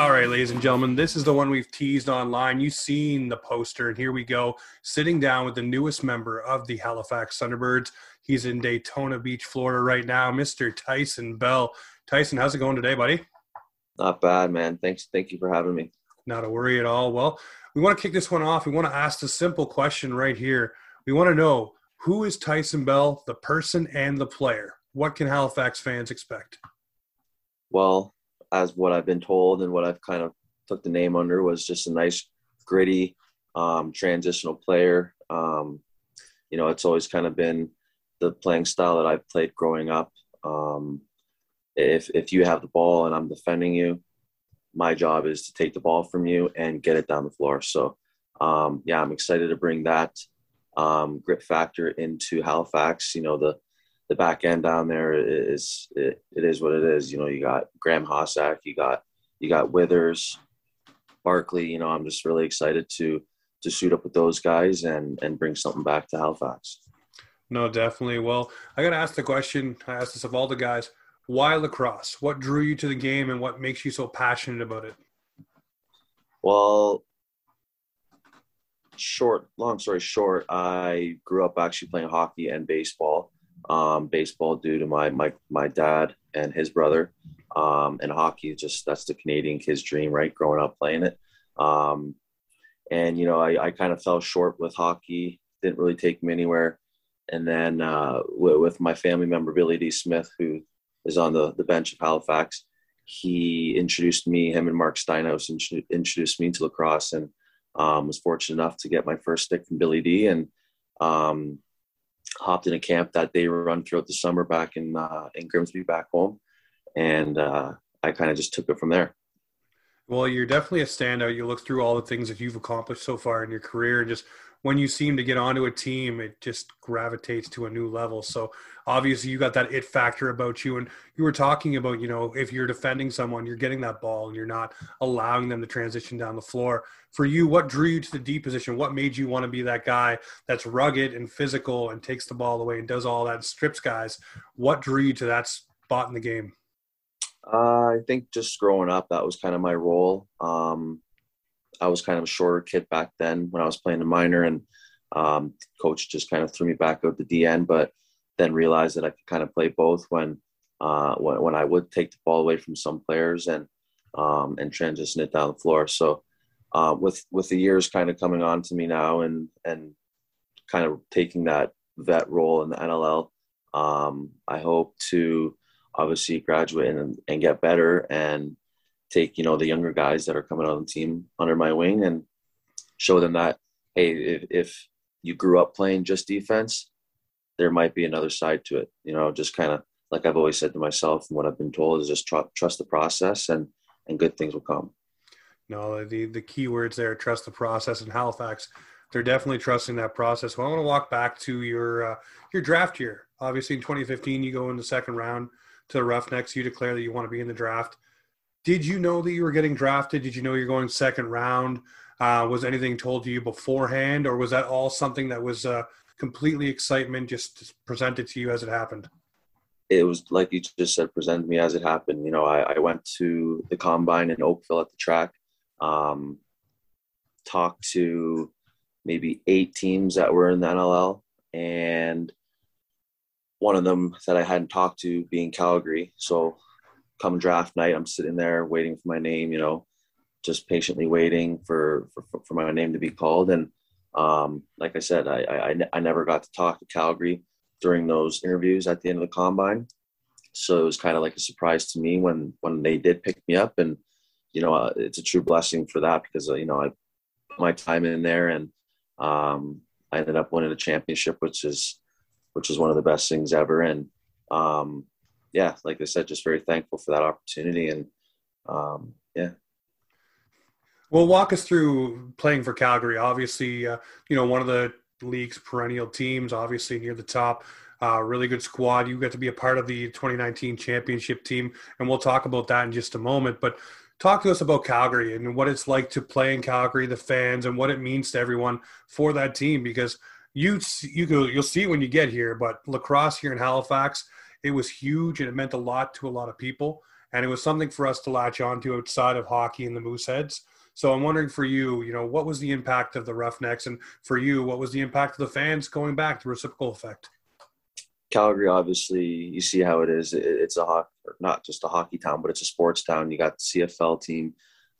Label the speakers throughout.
Speaker 1: All right, ladies and gentlemen, this is the one we've teased online. You've seen the poster, and here we go, sitting down with the newest member of the Halifax Thunderbirds. He's in Daytona Beach, Florida right now, Mr. Tyson Bell. Tyson, how's it going today, buddy?
Speaker 2: Not bad, man. Thanks. Thank you for having me.
Speaker 1: Not a worry at all. Well, we want to kick this one off. We want to ask the simple question right here. We want to know who is Tyson Bell, the person and the player? What can Halifax fans expect?
Speaker 2: Well, as what I've been told and what I've kind of took the name under was just a nice, gritty, um, transitional player. Um, you know, it's always kind of been the playing style that I've played growing up. Um, if if you have the ball and I'm defending you, my job is to take the ball from you and get it down the floor. So, um, yeah, I'm excited to bring that um, grit factor into Halifax. You know, the the back end down there is it, it is what it is. You know, you got Graeme Hossack, you got you got Withers, Barkley. You know, I'm just really excited to to suit up with those guys and and bring something back to Halifax.
Speaker 1: No, definitely. Well, I got to ask the question. I asked this of all the guys: Why lacrosse? What drew you to the game, and what makes you so passionate about it?
Speaker 2: Well, short, long story short, I grew up actually playing hockey and baseball um, baseball due to my my my dad and his brother. Um, and hockey just that's the Canadian kid's dream, right? Growing up playing it. Um, and you know, I, I kind of fell short with hockey. Didn't really take me anywhere. And then uh, with, with my family member Billy Dee Smith, who is on the the bench of Halifax, he introduced me. Him and Mark Steinhuis introduced me to lacrosse, and um, was fortunate enough to get my first stick from Billy Dee. And um, hopped in a camp that they run throughout the summer back in uh, in Grimsby back home, and uh, I kind of just took it from there.
Speaker 1: Well, you're definitely a standout. You look through all the things that you've accomplished so far in your career, and just when you seem to get onto a team, it just gravitates to a new level. So obviously, you got that it factor about you. And you were talking about, you know, if you're defending someone, you're getting that ball and you're not allowing them to transition down the floor. For you, what drew you to the D position? What made you want to be that guy that's rugged and physical and takes the ball away and does all that, strips guys? What drew you to that spot in the game?
Speaker 2: Uh, I think just growing up, that was kind of my role. Um, I was kind of a shorter kid back then when I was playing the minor, and um, coach just kind of threw me back out the DN, but then realized that I could kind of play both when uh, when, when I would take the ball away from some players and um, and transition it down the floor. So uh, with with the years kind of coming on to me now and and kind of taking that vet role in the NLL, um, I hope to obviously graduate and, and get better and take you know the younger guys that are coming on the team under my wing and show them that hey if, if you grew up playing just defense there might be another side to it. You know just kind of like i've always said to myself and what i've been told is just tr- trust the process and and good things will come.
Speaker 1: No the the key words there trust the process in halifax they're definitely trusting that process. Well i want to walk back to your uh, your draft year. Obviously in 2015 you go in the second round to the roughnecks you declare that you want to be in the draft did you know that you were getting drafted? Did you know you're going second round? Uh, was anything told to you beforehand, or was that all something that was uh, completely excitement, just presented to you as it happened?
Speaker 2: It was like you just said, presented me as it happened. You know, I, I went to the combine in Oakville at the track, um, talked to maybe eight teams that were in the NLL, and one of them that I hadn't talked to being Calgary. So come draft night, I'm sitting there waiting for my name, you know, just patiently waiting for, for, for my name to be called. And um, like I said, I, I, I never got to talk to Calgary during those interviews at the end of the combine. So it was kind of like a surprise to me when, when they did pick me up. And, you know, uh, it's a true blessing for that because, uh, you know, I put my time in there and um, I ended up winning a championship, which is, which is one of the best things ever. And, um, yeah, like I said, just very thankful for that opportunity. And um, yeah.
Speaker 1: Well, walk us through playing for Calgary. Obviously, uh, you know, one of the league's perennial teams, obviously near the top. Uh, really good squad. You got to be a part of the 2019 championship team, and we'll talk about that in just a moment. But talk to us about Calgary and what it's like to play in Calgary, the fans, and what it means to everyone for that team. Because you you go, you'll see when you get here, but lacrosse here in Halifax it was huge and it meant a lot to a lot of people. and it was something for us to latch onto outside of hockey and the Mooseheads. So I'm wondering for you, you know, what was the impact of the Roughnecks, and for you, what was the impact of the fans going back, the reciprocal effect?
Speaker 2: Calgary, obviously, you see how it is. It's a hockey, not just a hockey town, but it's a sports town. You got the CFL team,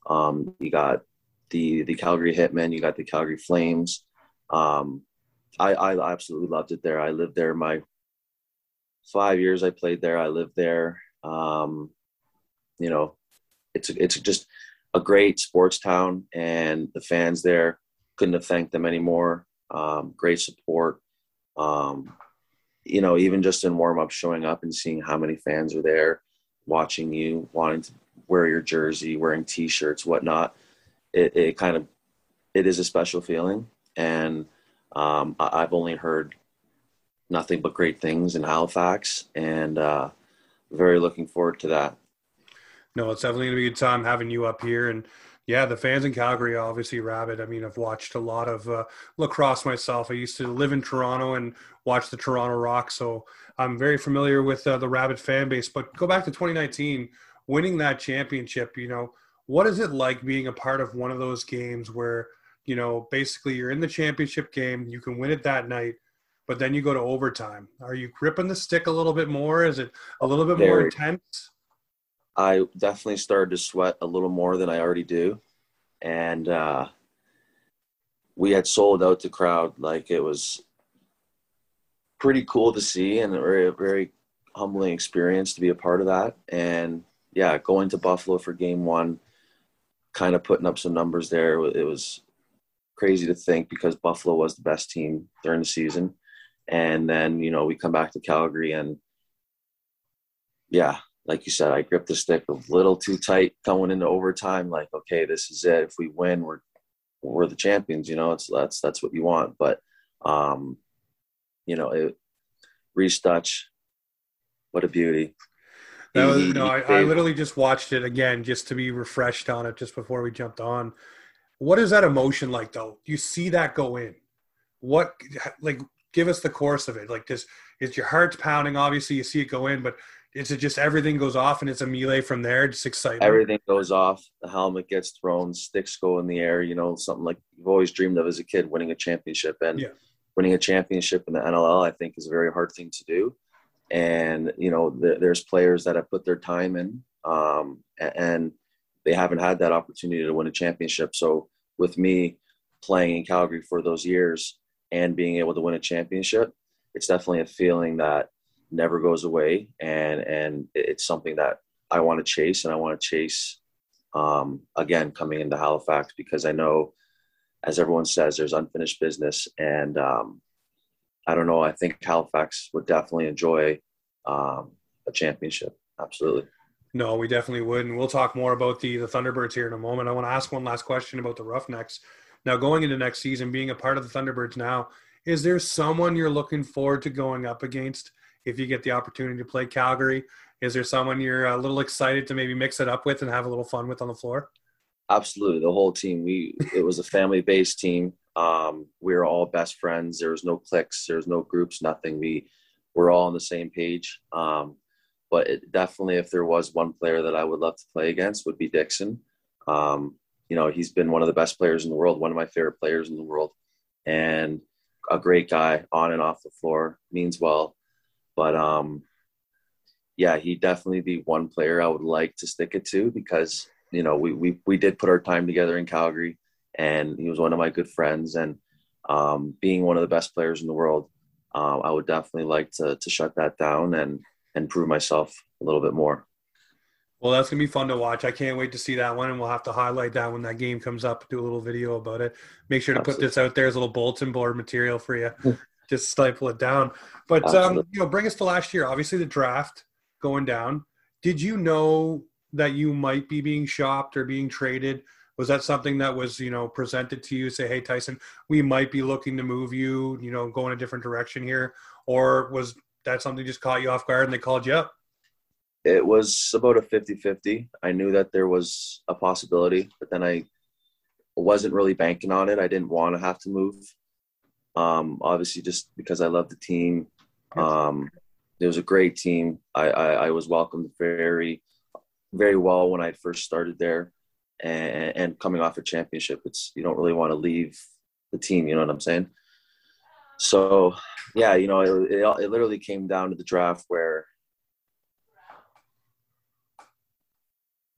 Speaker 2: um, you got the the Calgary Hitmen, you got the Calgary Flames. Um, I, I absolutely loved it there. I lived there my five years. I played there. I lived there. Um, you know, it's it's just a great sports town, and the fans there couldn't have thanked them anymore. Um, great support. Um, you know, even just in warm up, showing up and seeing how many fans are there, watching you, wanting to wear your jersey, wearing T-shirts, whatnot. It, it kind of it is a special feeling, and um, I, have only heard nothing but great things in Halifax, and uh, very looking forward to that.
Speaker 1: No, it's definitely going to be a good time having you up here, and yeah, the fans in Calgary obviously rabid. I mean, I've watched a lot of uh, lacrosse myself. I used to live in Toronto and watch the Toronto Rock, so I'm very familiar with uh, the rabid fan base. But go back to 2019, winning that championship. You know, what is it like being a part of one of those games where you know basically you're in the championship game, you can win it that night, but then you go to overtime. Are you gripping the stick a little bit more? Is it a little bit more intense?
Speaker 2: I definitely started to sweat a little more than I already do. And uh, we had sold out the crowd. Like it was pretty cool to see and a very, very humbling experience to be a part of that. And yeah, going to Buffalo for game one, kind of putting up some numbers there. It was crazy to think because Buffalo was the best team during the season. And then, you know, we come back to Calgary and yeah, like you said, I gripped the stick a little too tight going into overtime. Like, okay, this is it. If we win, we're we're the champions. You know, it's that's that's what you want. But, um, you know, it, Rhys Duch, what a beauty.
Speaker 1: That was, no, I, I, literally just watched it again just to be refreshed on it just before we jumped on. What is that emotion like though? You see that go in. What like give us the course of it? Like this is your heart's pounding. Obviously, you see it go in, but is it just everything goes off and it's a melee from there? Just excitement.
Speaker 2: Everything goes off. The helmet gets thrown, sticks go in the air. You know, something like you've always dreamed of as a kid, winning a championship. And yeah. winning a championship in the NLL, I think, is a very hard thing to do. And you know, there's players that have put their time in, um, and they haven't had that opportunity to win a championship. So with me playing in Calgary for those years and being able to win a championship, it's definitely a feeling that never goes away, and and it's something that I want to chase, and I want to chase um, again coming into Halifax because I know, as everyone says, there's unfinished business, and um, I don't know. I think Halifax would definitely enjoy um, a championship. Absolutely.
Speaker 1: No, we definitely would, and we'll talk more about the the Thunderbirds here in a moment. I want to ask one last question about the Roughnecks. Now, going into next season, being a part of the Thunderbirds now, is there someone you're looking forward to going up against if you get the opportunity to play Calgary? Is there someone you're a little excited to maybe mix it up with and have a little fun with on the floor?
Speaker 2: Absolutely, the whole team. We it was a family-based team. Um, we were all best friends. There was no cliques. There was no groups. Nothing. We were all on the same page. Um, but it, definitely, if there was one player that I would love to play against, would be Dickson. Um, you know, he's been one of the best players in the world, one of my favorite players in the world, and a great guy on and off the floor. Means well. But um, yeah, he definitely be one player I would like to stick it to because you know we we we did put our time together in Calgary, and he was one of my good friends. And um, being one of the best players in the world, um, I would definitely like to to shut that down and and prove myself a little bit more.
Speaker 1: Well, that's gonna be fun to watch. I can't wait to see that one, and we'll have to highlight that when that game comes up. Do a little video about it. Make sure to Absolutely. put this out there as a little bulletin board material for you. just stifle it down. But um, you know, bring us to last year. Obviously, the draft going down. Did you know that you might be being shopped or being traded? Was that something that was you know presented to you? Say, hey, Tyson, we might be looking to move you. You know, go in a different direction here, or was that something just caught you off guard and they called you up?
Speaker 2: It was about a 50-50. I knew that there was a possibility, but then I wasn't really banking on it. I didn't want to have to move. Um, obviously, just because I love the team. Um, it was a great team. I, I, I was welcomed very, very well when I first started there, and, and coming off a championship, it's you don't really want to leave the team. You know what I'm saying? So, yeah, you know, it, it, it literally came down to the draft where,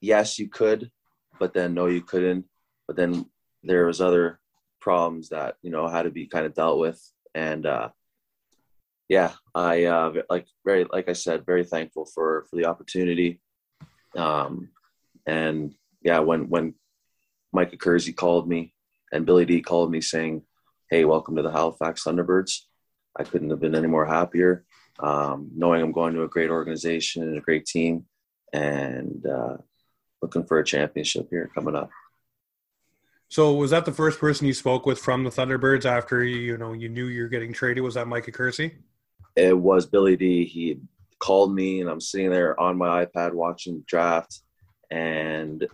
Speaker 2: yes, you could, but then no, you couldn't. But then there was other problems that you know had to be kind of dealt with, and uh, yeah, I uh, like very like I said, very thankful for for the opportunity. Um, and yeah, when when Mike Accursi called me and Billy Dee called me saying, "Hey, welcome to the Halifax Thunderbirds," I couldn't have been any more happier. Um, knowing I'm going to a great organization and a great team, and uh, looking for a championship here coming up.
Speaker 1: So was that the first person you spoke with from the Thunderbirds after you know you knew you were getting traded? Was that Mike Accursi?
Speaker 2: It was Billy Dee. He called me, and I'm sitting there on my iPad watching the draft, and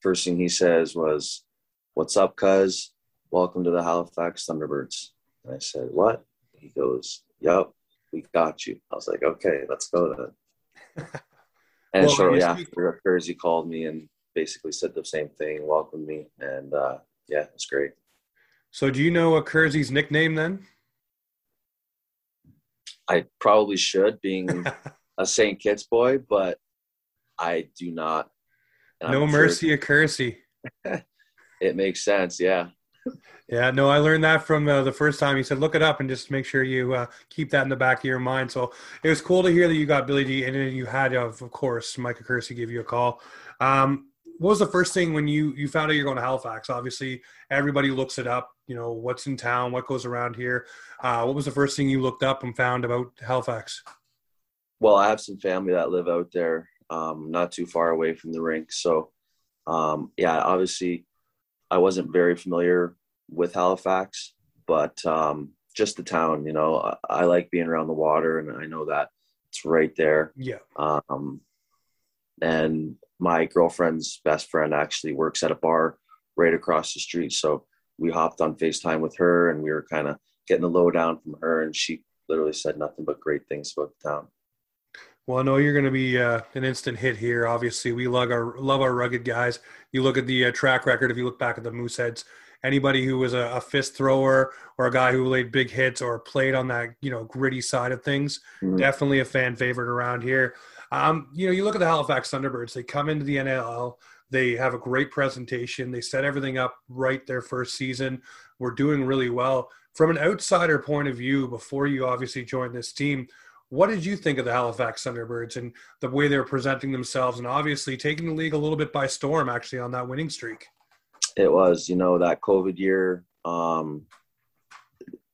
Speaker 2: first thing he says was, "What's up, cuz? Welcome to the Halifax Thunderbirds." And I said, "What?" He goes, "Yup, we got you." I was like, "Okay, let's go then." and well, shortly after, Kersey called me and basically said the same thing, welcomed me, and uh, yeah, it's great.
Speaker 1: So, do you know Accursi's nickname then?
Speaker 2: I probably should, being a St. Kitts boy, but I do not.
Speaker 1: no I'm mercy, sure a Kersey.
Speaker 2: it makes sense, yeah.
Speaker 1: Yeah, no, I learned that from uh, the first time. He said, "Look it up and just make sure you uh, keep that in the back of your mind." So it was cool to hear that you got Billy Dee, and then you had, of course, Mike Accursi give you a call. Um, what was the first thing when you you found out you're going to Halifax? Obviously, everybody looks it up. You know what's in town, what goes around here. Uh, what was the first thing you looked up and found about Halifax?
Speaker 2: Well, I have some family that live out there, um, not too far away from the rink. So, um, yeah, obviously, I wasn't very familiar with Halifax, but um, just the town. You know, I, I, like being around the water, and I know that it's right there.
Speaker 1: Yeah.
Speaker 2: Um, and my girlfriend's best friend actually works at a bar right across the street. So we hopped on FaceTime with her and we were kind of getting the lowdown from her. And she literally said nothing but great things about the town.
Speaker 1: Well, I know you're going to be uh, an instant hit here. Obviously, we love our love our rugged guys. You look at the uh, track record. If you look back at the Mooseheads, anybody who was a, a, fist thrower or a guy who laid big hits or played on that you know gritty side of things, mm-hmm. definitely a fan favorite around here. Um, you know, you look at the Halifax Thunderbirds, they come into the NLL, they have a great presentation, they set everything up right their first season. We're doing really well. From an outsider point of view, before you obviously joined this team, what did you think of the Halifax Thunderbirds and the way they're presenting themselves and obviously taking the league a little bit by storm actually on that winning streak?
Speaker 2: It was, you know, that COVID year, um,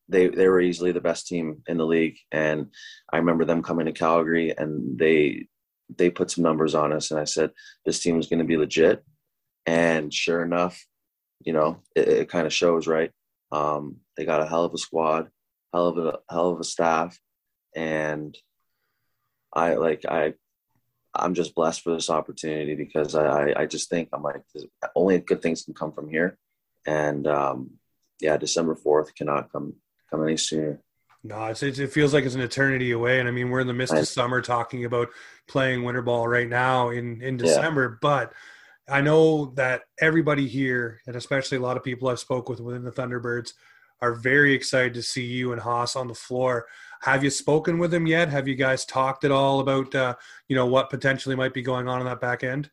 Speaker 2: they they were easily the best team in the league, and I remember them coming to Calgary and they they put some numbers on us, and I said this team is going to be legit, and sure enough, you know it, it kind of shows, right? Um, they got a hell of a squad, hell of a hell of a staff, and I like I I'm just blessed for this opportunity because I, I just think I'm like only good things can come from here, and um, yeah, December fourth cannot come come any sooner.
Speaker 1: No, it's, it feels like it's an eternity away, and I mean we're in the midst of summer talking about playing winter ball right now in in December, yeah. but I know that everybody here, and especially a lot of people I've spoke with within the Thunderbirds, are very excited to see you and Haas on the floor. Have you spoken with him yet? Have you guys talked at all about uh, you know what potentially might be going on in that back end?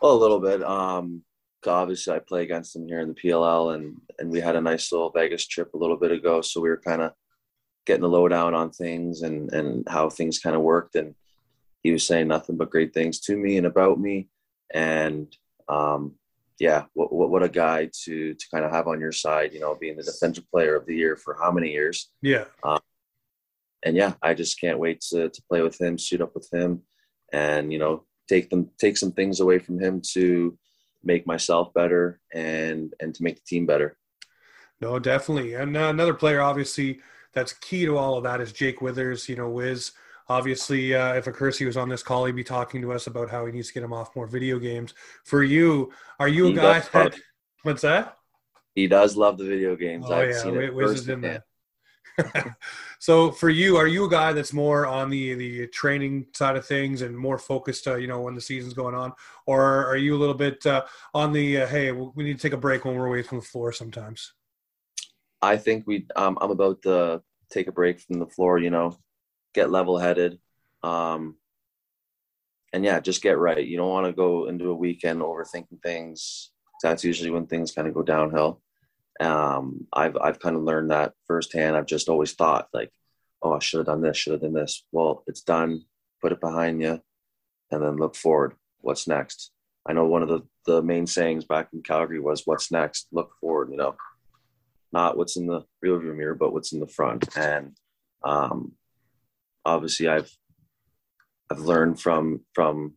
Speaker 2: Well, a little bit. Um, obviously I play against him here in the PLL, and and we had a nice little Vegas trip a little bit ago, so we were kind of getting the lowdown on things and and how things kind of worked, and he was saying nothing but great things to me and about me, and um, yeah, what, what what a guy to to kind of have on your side, you know, being the defensive player of the year for how many years?
Speaker 1: Yeah.
Speaker 2: Um, and yeah, I just can't wait to to play with him, shoot up with him, and you know, take them take some things away from him to make myself better and and to make the team better.
Speaker 1: No, definitely. And uh, another player, obviously, that's key to all of that is Jake Withers. You know, Wiz. Obviously, uh, if Accursi was on this call, he'd be talking to us about how he needs to get him off more video games. For you, are you he a guy that? What's that?
Speaker 2: He does love the video games.
Speaker 1: Oh I've yeah, Wiz is in there. so for you, are you a guy that's more on the the training side of things and more focused, uh, you know, when the season's going on, or are you a little bit uh, on the uh, hey, we need to take a break when we're away from the floor sometimes?
Speaker 2: I think we. Um, I'm about to take a break from the floor. You know, get level headed, um, and yeah, just get right. You don't want to go into a weekend overthinking things. That's usually when things kind of go downhill. Um, I've I've kind of learned that firsthand. I've just always thought like, oh, I should have done this, should have done this. Well, it's done. Put it behind you, and then look forward. What's next? I know one of the the main sayings back in Calgary was, "What's next? Look forward." You know, not what's in the rearview mirror, but what's in the front. And um, obviously, I've I've learned from from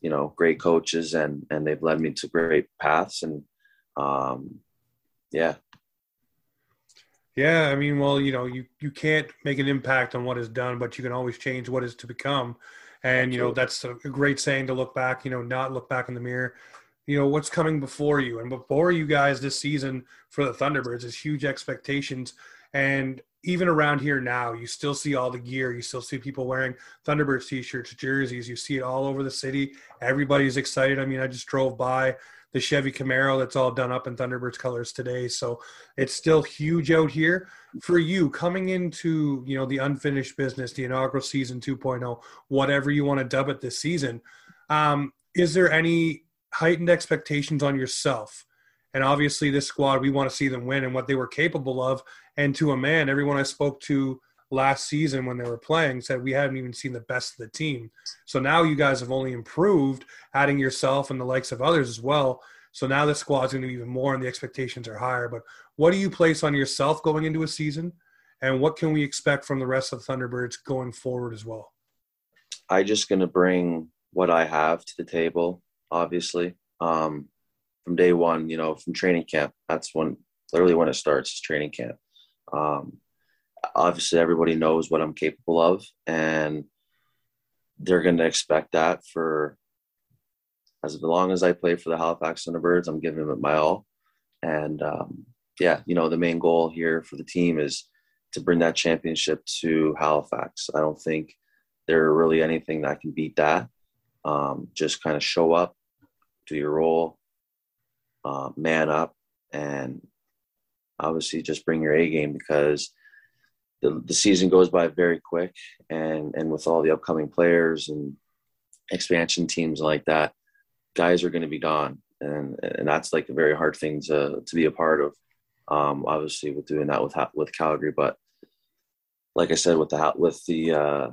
Speaker 2: you know great coaches, and and they've led me to great paths. And um, yeah.
Speaker 1: Yeah, I mean, well, you know, you you can't make an impact on what is done, but you can always change what is to become. And you know, that's a great saying to look back. You know, not look back in the mirror. You know what's coming before you, and before you guys this season for the Thunderbirds is huge expectations. And even around here now, you still see all the gear. You still see people wearing Thunderbirds t-shirts, jerseys. You see it all over the city. Everybody's excited. I mean, I just drove by the Chevy Camaro that's all done up in Thunderbirds colors today. So it's still huge out here for you coming into, you know, the unfinished business, the inaugural season 2.0, whatever you want to dub it this season. Um, is there any heightened expectations on yourself? And obviously this squad, we want to see them win and what they were capable of. And to a man, everyone I spoke to last season when they were playing said we hadn't even seen the best of the team. So now you guys have only improved, adding yourself and the likes of others as well. So now the squad's going to be even more and the expectations are higher. But what do you place on yourself going into a season? And what can we expect from the rest of the Thunderbirds going forward as well?
Speaker 2: I'm just going to bring what I have to the table, obviously. Um, from day one, you know, from training camp, that's when literally when it starts is training camp. Um, obviously everybody knows what I'm capable of, and they're going to expect that for as long as I play for the Halifax Thunderbirds. I'm giving it my all, and um, yeah, you know the main goal here for the team is to bring that championship to Halifax. I don't think there really anything that can beat that. Um, just kind of show up, do your role, uh, man up, and obviously just bring your A game because the, the season goes by very quick and and with all the upcoming players and expansion teams like that guys are going to be gone. And and that's like a very hard thing to to be a part of um obviously with doing that with with Calgary. But like I said with the with the uh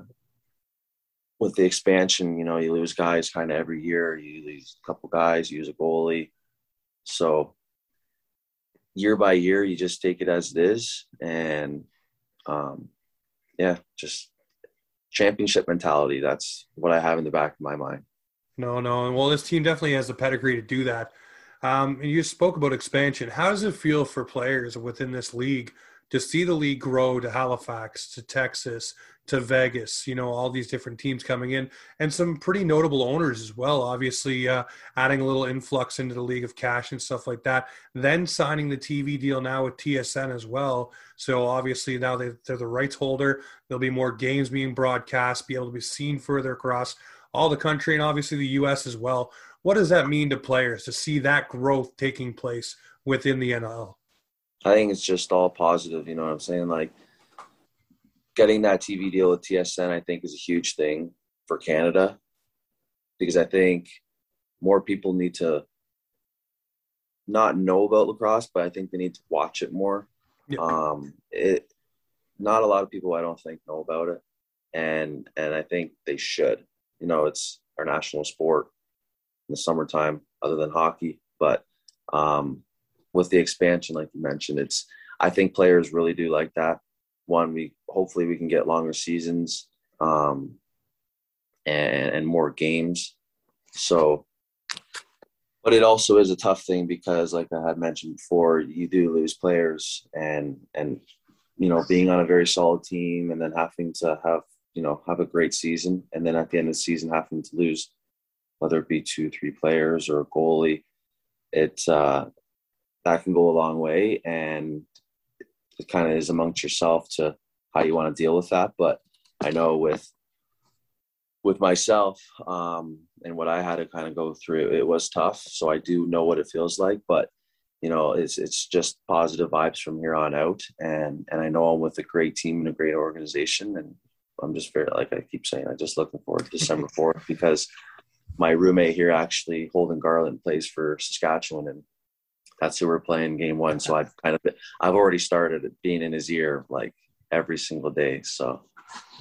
Speaker 2: with the expansion you know you lose guys kind of every year. You lose a couple guys you use a goalie. So year by year you just take it as it is. And um, yeah, just championship mentality. That's what I have in the back of my mind.
Speaker 1: No, no. Well, this team definitely has the pedigree to do that. Um, and you spoke about expansion. How does it feel for players within this league to see the league grow to Halifax, to Texas, to Vegas, you know, all these different teams coming in and some pretty notable owners as well. Obviously, uh, adding a little influx into the league of cash and stuff like that. Then signing the TV deal now with TSN as well. So obviously now they, they're the rights holder. There'll be more games being broadcast, be able to be seen further across all the country and obviously the U.S. as well. What does that mean to players to see that growth taking place within the NL?
Speaker 2: I think it's just all positive. You know what I'm saying? Like getting that TV deal with TSN, I think, is a huge thing for Canada because I think more people need to not know about lacrosse, but I think they need to watch it more. Yeah. Um, it not a lot of people I don't think know about it, and and I think they should. You know, it's our national sport in the summertime, other than hockey. But um, with the expansion, like you mentioned, it's I think players really do like that one, we hopefully we can get longer seasons um, and, and more games. So, but it also is a tough thing because, like I had mentioned before, you do lose players, and and you know being on a very solid team, and then having to have you know have a great season, and then at the end of the season having to lose, whether it be two, three players or a goalie, it uh, that can go a long way, and it kind of is amongst yourself to how you want to deal with that. But I know with with myself um, and what I had to kind of go through, it was tough. So I do know what it feels like, but you know, it's it's just positive vibes from here on out. And and I know I'm with a great team and a great organization, and I'm just very like I keep saying, I'm just looking forward to December fourth because my roommate here actually Holden Garlent plays for Saskatchewan, and that's who we're playing game one. So I've kind of I've already started being in his ear like every single day. So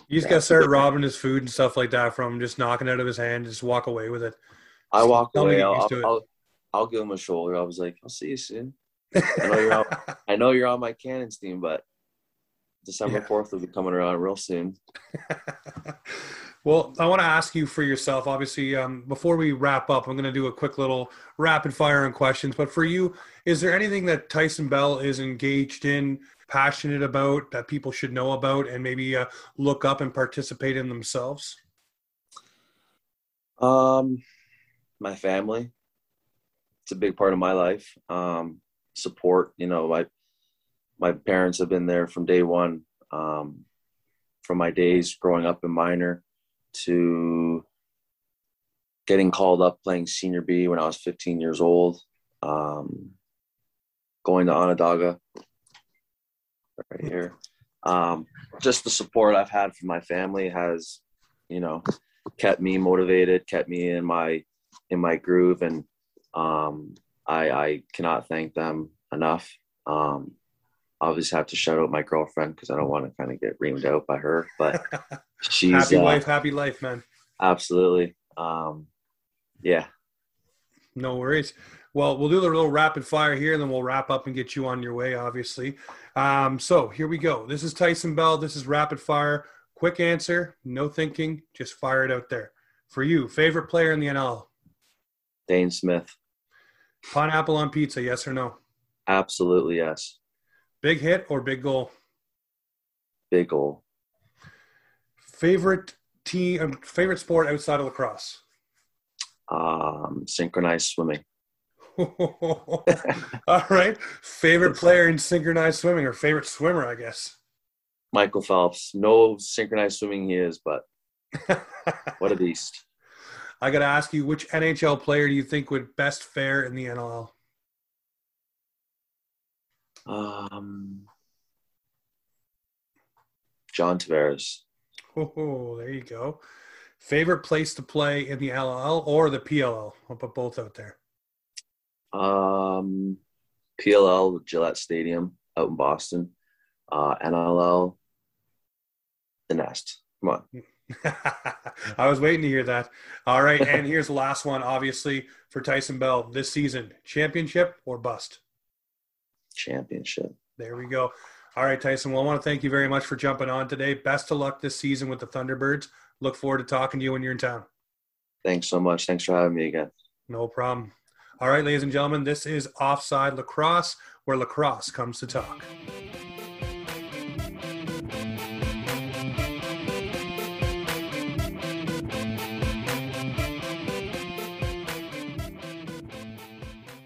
Speaker 1: you just yeah, got to start robbing his food and stuff like that from him, just knocking out of his hand, and just walk away with it.
Speaker 2: I walk away. I'll, I'll, I'll, give him a shoulder. I was like, I'll see you soon. I know you're on, I know you're on my Cannons team, but December fourth yeah. will be coming around real soon.
Speaker 1: well, I want to ask you for yourself. Obviously, um, before we wrap up, I'm going to do a quick little rapid fire on questions. But for you, is there anything that Tyson Bell is engaged in, passionate about, that people should know about, and maybe uh, look up and participate in themselves?
Speaker 2: Um, my family. It's a big part of my life. Um, support. You know, my my parents have been there from day one, um, from my days growing up in minor to getting called up playing senior B when I was 15 years old, um, going to Onondaga right here. Um, just the support I've had from my family has, you know, kept me motivated, kept me in my in my groove, and um, I, I cannot thank them enough. Um, obviously have to shout out my girlfriend because I don't want to kind of get reamed out by her, but she's
Speaker 1: happy uh, wife, happy life, man.
Speaker 2: Absolutely. Um, yeah.
Speaker 1: No worries. Well, we'll do the little rapid fire here, and then we'll wrap up and get you on your way. Obviously. Um, so here we go. This is Tyson Bell. This is rapid fire. Quick answer, no thinking, just fire it out there. For you, favorite player in the NL?
Speaker 2: Dhane Smith.
Speaker 1: Pineapple on pizza, yes or no?
Speaker 2: Absolutely yes.
Speaker 1: Big hit or big goal?
Speaker 2: Big goal.
Speaker 1: Favorite team, um, favorite sport outside of lacrosse?
Speaker 2: Um, synchronized swimming.
Speaker 1: All right. Favorite player in synchronized swimming or favorite swimmer, I guess?
Speaker 2: Michael Phelps. No synchronized swimming he is, but what a beast.
Speaker 1: I got to ask you, which NHL player do you think would best fare in the NLL?
Speaker 2: Um, John Tavares.
Speaker 1: Oh, there you go. Favorite place to play in the LL or the PLL? I'll put both out there.
Speaker 2: Um, PLL, Gillette Stadium out in Boston. Uh, NLL, the Nest. Come on.
Speaker 1: I was waiting to hear that. All right, and here's the last one, obviously, for Tyson Bell this season: championship or bust
Speaker 2: championship.
Speaker 1: There we go. All right, Tyson. Well, I want to thank you very much for jumping on today. Best of luck this season with the Thunderbirds. Look forward to talking to you when you're in town.
Speaker 2: Thanks so much. Thanks for having me again.
Speaker 1: No problem. All right, ladies and gentlemen, this is Offside Lacrosse, where lacrosse comes to talk.